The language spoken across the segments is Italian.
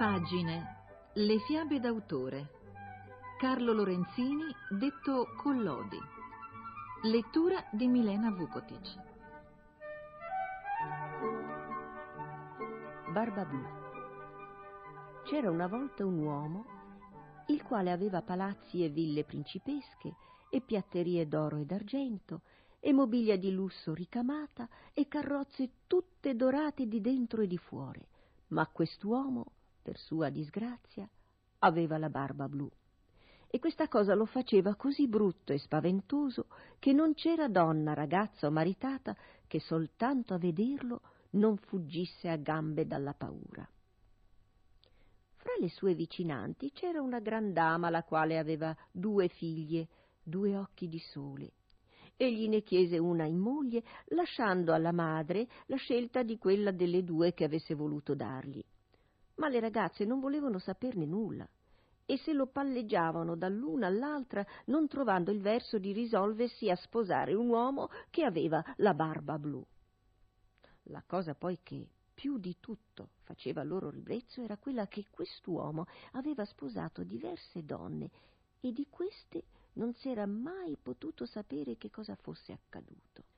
Pagine. Le fiabe d'autore. Carlo Lorenzini, detto Collodi. Lettura di Milena Vukotic. Barba Blu. C'era una volta un uomo il quale aveva palazzi e ville principesche e piatterie d'oro e d'argento e mobilia di lusso ricamata e carrozze tutte dorate di dentro e di fuori. Ma quest'uomo per sua disgrazia, aveva la barba blu. E questa cosa lo faceva così brutto e spaventoso che non c'era donna, ragazza o maritata che soltanto a vederlo non fuggisse a gambe dalla paura. Fra le sue vicinanti c'era una gran dama la quale aveva due figlie, due occhi di sole. Egli ne chiese una in moglie, lasciando alla madre la scelta di quella delle due che avesse voluto dargli ma le ragazze non volevano saperne nulla e se lo palleggiavano dall'una all'altra non trovando il verso di risolversi a sposare un uomo che aveva la barba blu. La cosa poi che più di tutto faceva loro ribrezzo era quella che quest'uomo aveva sposato diverse donne e di queste non s'era mai potuto sapere che cosa fosse accaduto.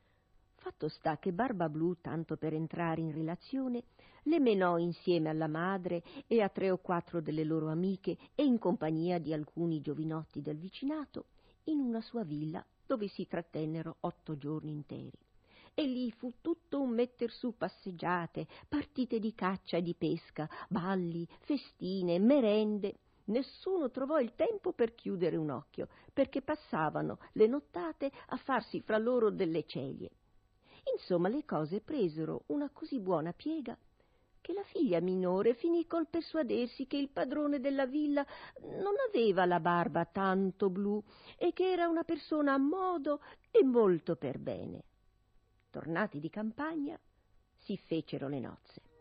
Fatto sta che Barba Blu, tanto per entrare in relazione, le menò insieme alla madre e a tre o quattro delle loro amiche e in compagnia di alcuni giovinotti del vicinato in una sua villa dove si trattennero otto giorni interi. E lì fu tutto un metter su passeggiate, partite di caccia e di pesca, balli, festine, merende. Nessuno trovò il tempo per chiudere un occhio, perché passavano le nottate a farsi fra loro delle celie. Insomma, le cose presero una così buona piega che la figlia minore finì col persuadersi che il padrone della villa non aveva la barba tanto blu e che era una persona a modo e molto per bene. Tornati di campagna, si fecero le nozze.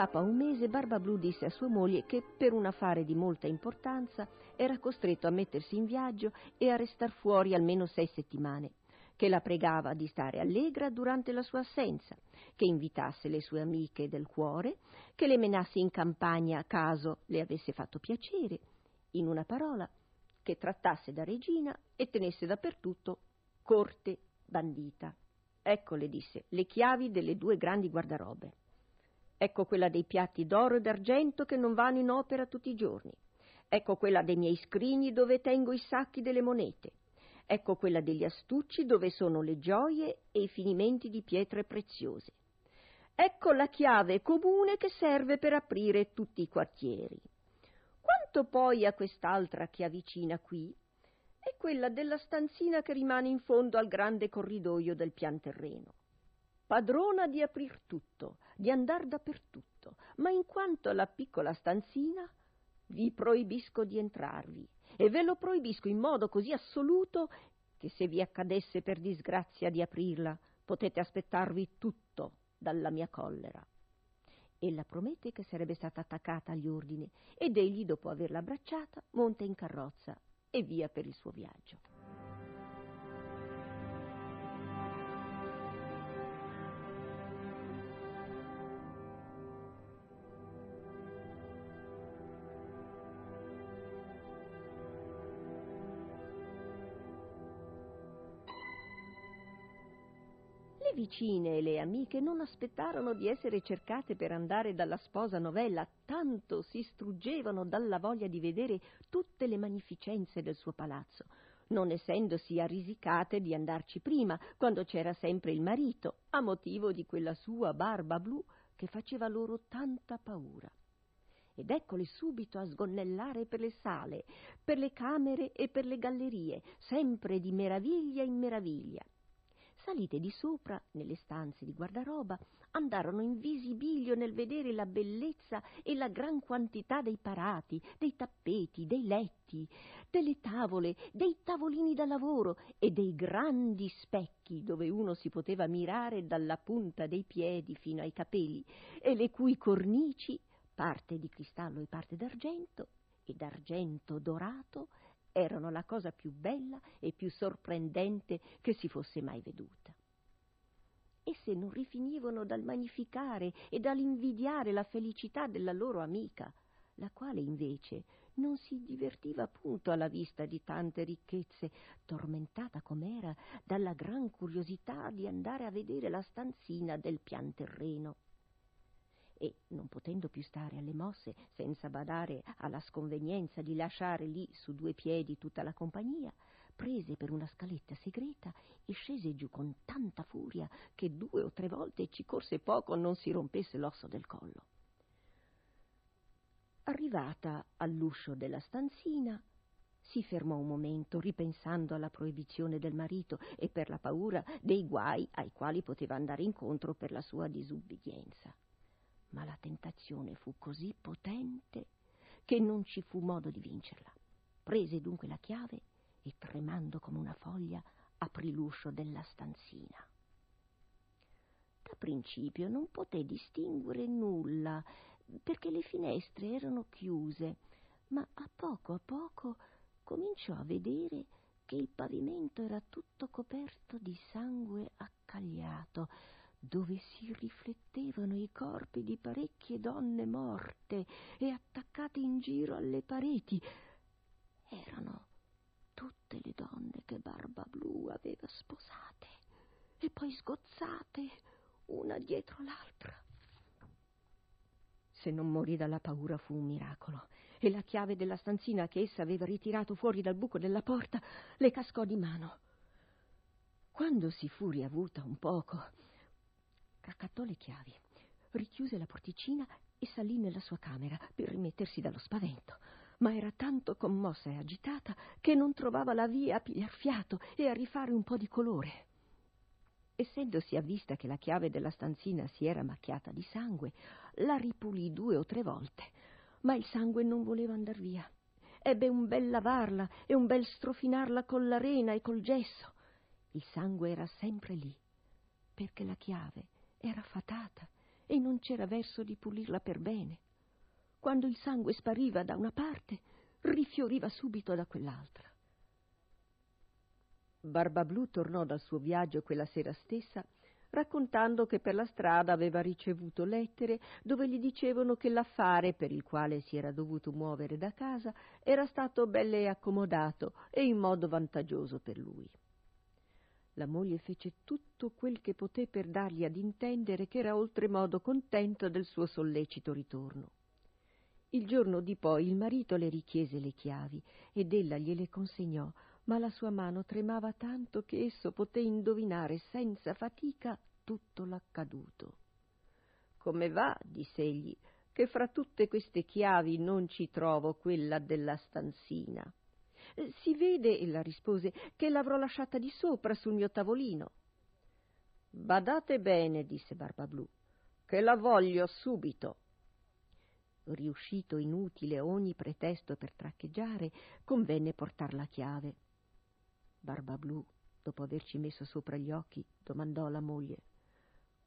Capo a un mese Barbablù disse a sua moglie che per un affare di molta importanza era costretto a mettersi in viaggio e a restar fuori almeno sei settimane, che la pregava di stare allegra durante la sua assenza, che invitasse le sue amiche del cuore, che le menasse in campagna a caso le avesse fatto piacere, in una parola, che trattasse da regina e tenesse dappertutto corte bandita. Ecco, le disse, le chiavi delle due grandi guardarobe. Ecco quella dei piatti d'oro e d'argento che non vanno in opera tutti i giorni. Ecco quella dei miei scrigni dove tengo i sacchi delle monete. Ecco quella degli astucci dove sono le gioie e i finimenti di pietre preziose. Ecco la chiave comune che serve per aprire tutti i quartieri. Quanto poi a quest'altra chiavicina qui? È quella della stanzina che rimane in fondo al grande corridoio del pian terreno padrona di aprir tutto, di andar dappertutto, ma in quanto alla piccola stanzina vi proibisco di entrarvi e ve lo proibisco in modo così assoluto che se vi accadesse per disgrazia di aprirla potete aspettarvi tutto dalla mia collera. Ella promette che sarebbe stata attaccata agli ordini ed egli, dopo averla abbracciata, monta in carrozza e via per il suo viaggio. Le vicine e le amiche non aspettarono di essere cercate per andare dalla sposa novella, tanto si struggevano dalla voglia di vedere tutte le magnificenze del suo palazzo, non essendosi arrisicate di andarci prima, quando c'era sempre il marito, a motivo di quella sua barba blu che faceva loro tanta paura. Ed eccole subito a sgonnellare per le sale, per le camere e per le gallerie, sempre di meraviglia in meraviglia salite di sopra nelle stanze di guardaroba, andarono in visibilio nel vedere la bellezza e la gran quantità dei parati, dei tappeti, dei letti, delle tavole, dei tavolini da lavoro e dei grandi specchi dove uno si poteva mirare dalla punta dei piedi fino ai capelli e le cui cornici, parte di cristallo e parte d'argento, e d'argento dorato erano la cosa più bella e più sorprendente che si fosse mai veduta. Esse non rifinivano dal magnificare e dall'invidiare la felicità della loro amica, la quale invece non si divertiva appunto alla vista di tante ricchezze, tormentata com'era dalla gran curiosità di andare a vedere la stanzina del pian terreno e, non potendo più stare alle mosse senza badare alla sconvenienza di lasciare lì su due piedi tutta la compagnia, prese per una scaletta segreta e scese giù con tanta furia che due o tre volte ci corse poco non si rompesse l'osso del collo. Arrivata all'uscio della stanzina, si fermò un momento ripensando alla proibizione del marito e per la paura dei guai ai quali poteva andare incontro per la sua disubbidienza ma la tentazione fu così potente che non ci fu modo di vincerla. Prese dunque la chiave e, tremando come una foglia, aprì l'uscio della stanzina. Da principio non poté distinguere nulla, perché le finestre erano chiuse, ma a poco a poco cominciò a vedere che il pavimento era tutto coperto di sangue accagliato, dove si riflettevano i corpi di parecchie donne morte e attaccate in giro alle pareti. Erano tutte le donne che Barba Blu aveva sposate e poi sgozzate una dietro l'altra. Se non morì dalla paura fu un miracolo, e la chiave della stanzina che essa aveva ritirato fuori dal buco della porta le cascò di mano. Quando si fu riavuta un poco, raccattò le chiavi, richiuse la porticina e salì nella sua camera per rimettersi dallo spavento. Ma era tanto commossa e agitata che non trovava la via a pigliar fiato e a rifare un po' di colore. Essendosi avvista che la chiave della stanzina si era macchiata di sangue, la ripulì due o tre volte, ma il sangue non voleva andar via. Ebbe un bel lavarla e un bel strofinarla con l'arena e col gesso. Il sangue era sempre lì, perché la chiave era fatata e non c'era verso di pulirla per bene. Quando il sangue spariva da una parte, rifioriva subito da quell'altra. Barbablù tornò dal suo viaggio quella sera stessa raccontando che per la strada aveva ricevuto lettere dove gli dicevano che l'affare per il quale si era dovuto muovere da casa era stato belle accomodato e in modo vantaggioso per lui. La moglie fece tutto quel che poté per dargli ad intendere che era oltremodo contento del suo sollecito ritorno. Il giorno di poi il marito le richiese le chiavi ed ella gliele consegnò, ma la sua mano tremava tanto che esso poté indovinare senza fatica tutto l'accaduto. Come va, diss'egli, che fra tutte queste chiavi non ci trovo quella della stanzina? Eh, si vede, ella rispose, che l'avrò lasciata di sopra sul mio tavolino. Badate bene, disse Barbablù, che la voglio subito. Riuscito inutile ogni pretesto per traccheggiare, convenne portar la chiave. Barbablù, dopo averci messo sopra gli occhi, domandò alla moglie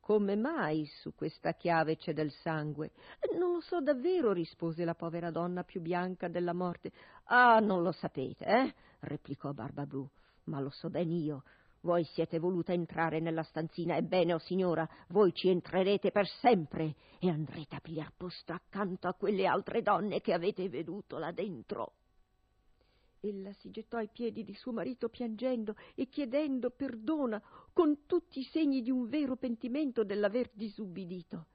come mai su questa chiave c'è del sangue? Non lo so davvero, rispose la povera donna più bianca della morte. Ah, non lo sapete, eh? replicò Barbablù. Ma lo so ben io. Voi siete voluta entrare nella stanzina, ebbene, o oh signora, voi ci entrerete per sempre e andrete a pigliar posto accanto a quelle altre donne che avete veduto là dentro. Ella si gettò ai piedi di suo marito piangendo e chiedendo perdona con tutti i segni di un vero pentimento dell'aver disubbidito.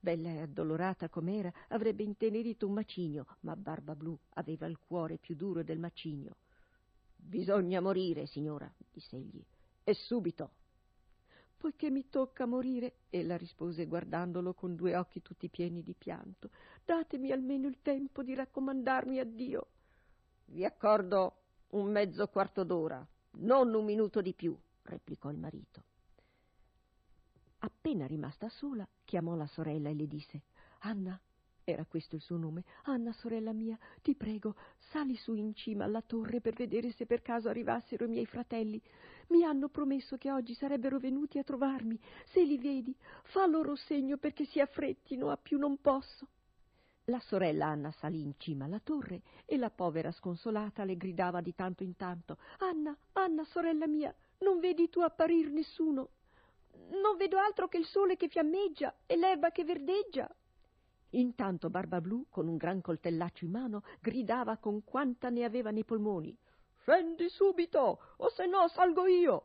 Bella e addolorata com'era, avrebbe intenerito un macigno, ma Barba Blu aveva il cuore più duro del macigno. Bisogna morire, signora, diss'egli, e subito. Poiché mi tocca morire, ella rispose guardandolo con due occhi tutti pieni di pianto, datemi almeno il tempo di raccomandarmi a Dio. Vi accordo un mezzo quarto d'ora, non un minuto di più, replicò il marito. Appena rimasta sola, chiamò la sorella e le disse Anna, era questo il suo nome, Anna, sorella mia, ti prego, sali su in cima alla torre per vedere se per caso arrivassero i miei fratelli. Mi hanno promesso che oggi sarebbero venuti a trovarmi. Se li vedi, fa loro segno perché si affrettino, a più non posso. La sorella Anna salì in cima alla torre e la povera sconsolata le gridava di tanto in tanto Anna, Anna, sorella mia, non vedi tu apparir nessuno? Non vedo altro che il sole che fiammeggia e l'erba che verdeggia. Intanto Barbablu, con un gran coltellaccio in mano, gridava con quanta ne aveva nei polmoni Scendi subito, o se no salgo io.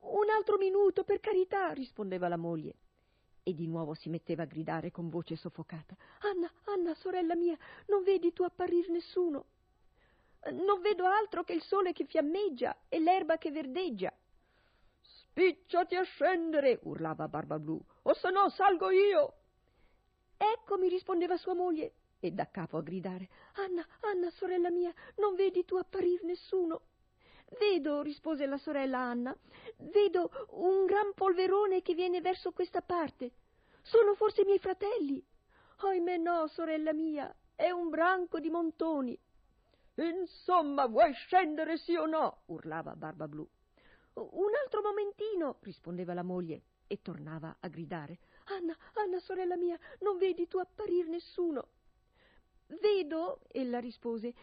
Un altro minuto, per carità, rispondeva la moglie e di nuovo si metteva a gridare con voce soffocata. Anna, Anna, sorella mia, non vedi tu apparir nessuno? Non vedo altro che il sole che fiammeggia e l'erba che verdeggia. Spicciati a scendere, urlava Barbablù, o se no salgo io. Ecco, mi rispondeva sua moglie, e da capo a gridare. Anna, Anna, sorella mia, non vedi tu apparir nessuno? Vedo, rispose la sorella Anna, vedo un gran polverone che viene verso questa parte. Sono forse i miei fratelli? Ahimè no, sorella mia, è un branco di montoni. Insomma, vuoi scendere sì o no? urlava Barbablù. Un altro momentino, rispondeva la moglie e tornava a gridare. Anna, Anna, sorella mia, non vedi tu apparir nessuno? Vedo, ella rispose,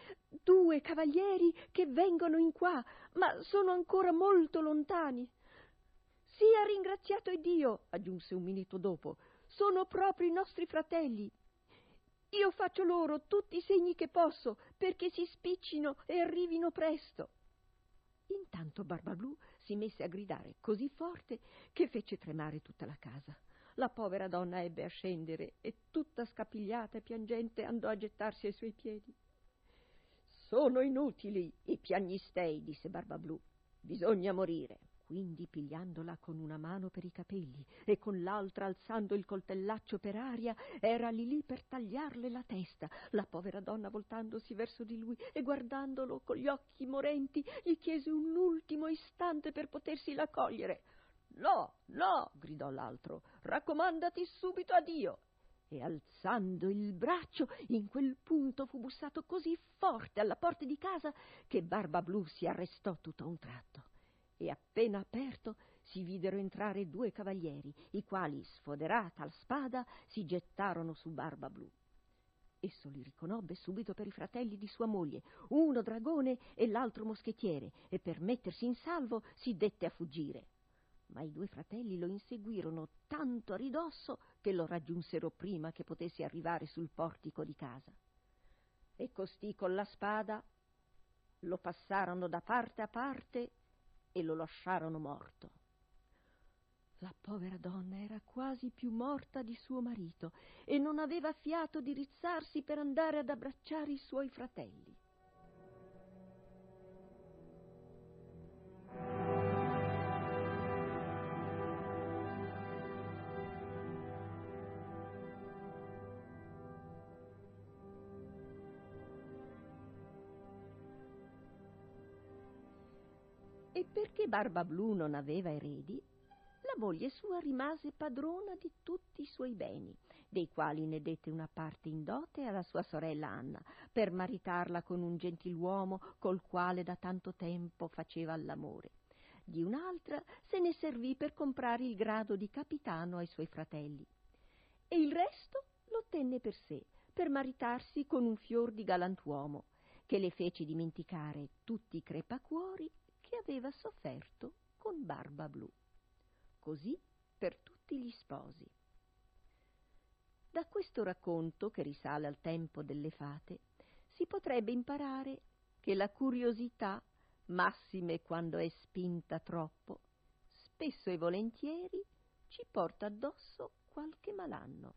due cavalieri che vengono in qua, ma sono ancora molto lontani. Sia ringraziato Dio, aggiunse un minuto dopo, sono proprio i nostri fratelli. Io faccio loro tutti i segni che posso perché si spiccino e arrivino presto. Intanto Barbablù si messe a gridare così forte che fece tremare tutta la casa. La povera donna ebbe a scendere e tutta scapigliata e piangente andò a gettarsi ai suoi piedi. Sono inutili i piagnistei, disse Barbablù. Bisogna morire. Quindi, pigliandola con una mano per i capelli e con l'altra alzando il coltellaccio per aria, era lì lì per tagliarle la testa. La povera donna, voltandosi verso di lui e guardandolo con gli occhi morenti, gli chiese un ultimo istante per potersi la cogliere. No, no, gridò l'altro, raccomandati subito a Dio. E alzando il braccio, in quel punto fu bussato così forte alla porta di casa che Barba Blu si arrestò tutto a un tratto. E appena aperto si videro entrare due cavalieri, i quali, sfoderata la spada, si gettarono su Barba Blu. Esso li riconobbe subito per i fratelli di sua moglie, uno dragone e l'altro moschettiere, e per mettersi in salvo si dette a fuggire ma i due fratelli lo inseguirono tanto a ridosso che lo raggiunsero prima che potesse arrivare sul portico di casa. E costì con la spada lo passarono da parte a parte e lo lasciarono morto. La povera donna era quasi più morta di suo marito e non aveva fiato di rizzarsi per andare ad abbracciare i suoi fratelli. Perché Barbablù non aveva eredi, la moglie sua rimase padrona di tutti i suoi beni, dei quali ne dette una parte in dote alla sua sorella Anna, per maritarla con un gentiluomo col quale da tanto tempo faceva l'amore. Di un'altra se ne servì per comprare il grado di capitano ai suoi fratelli. E il resto lo tenne per sé, per maritarsi con un fior di galantuomo, che le fece dimenticare tutti i crepacuori che aveva sofferto con Barba Blu. Così per tutti gli sposi. Da questo racconto, che risale al tempo delle fate, si potrebbe imparare che la curiosità, massime quando è spinta troppo, spesso e volentieri ci porta addosso qualche malanno.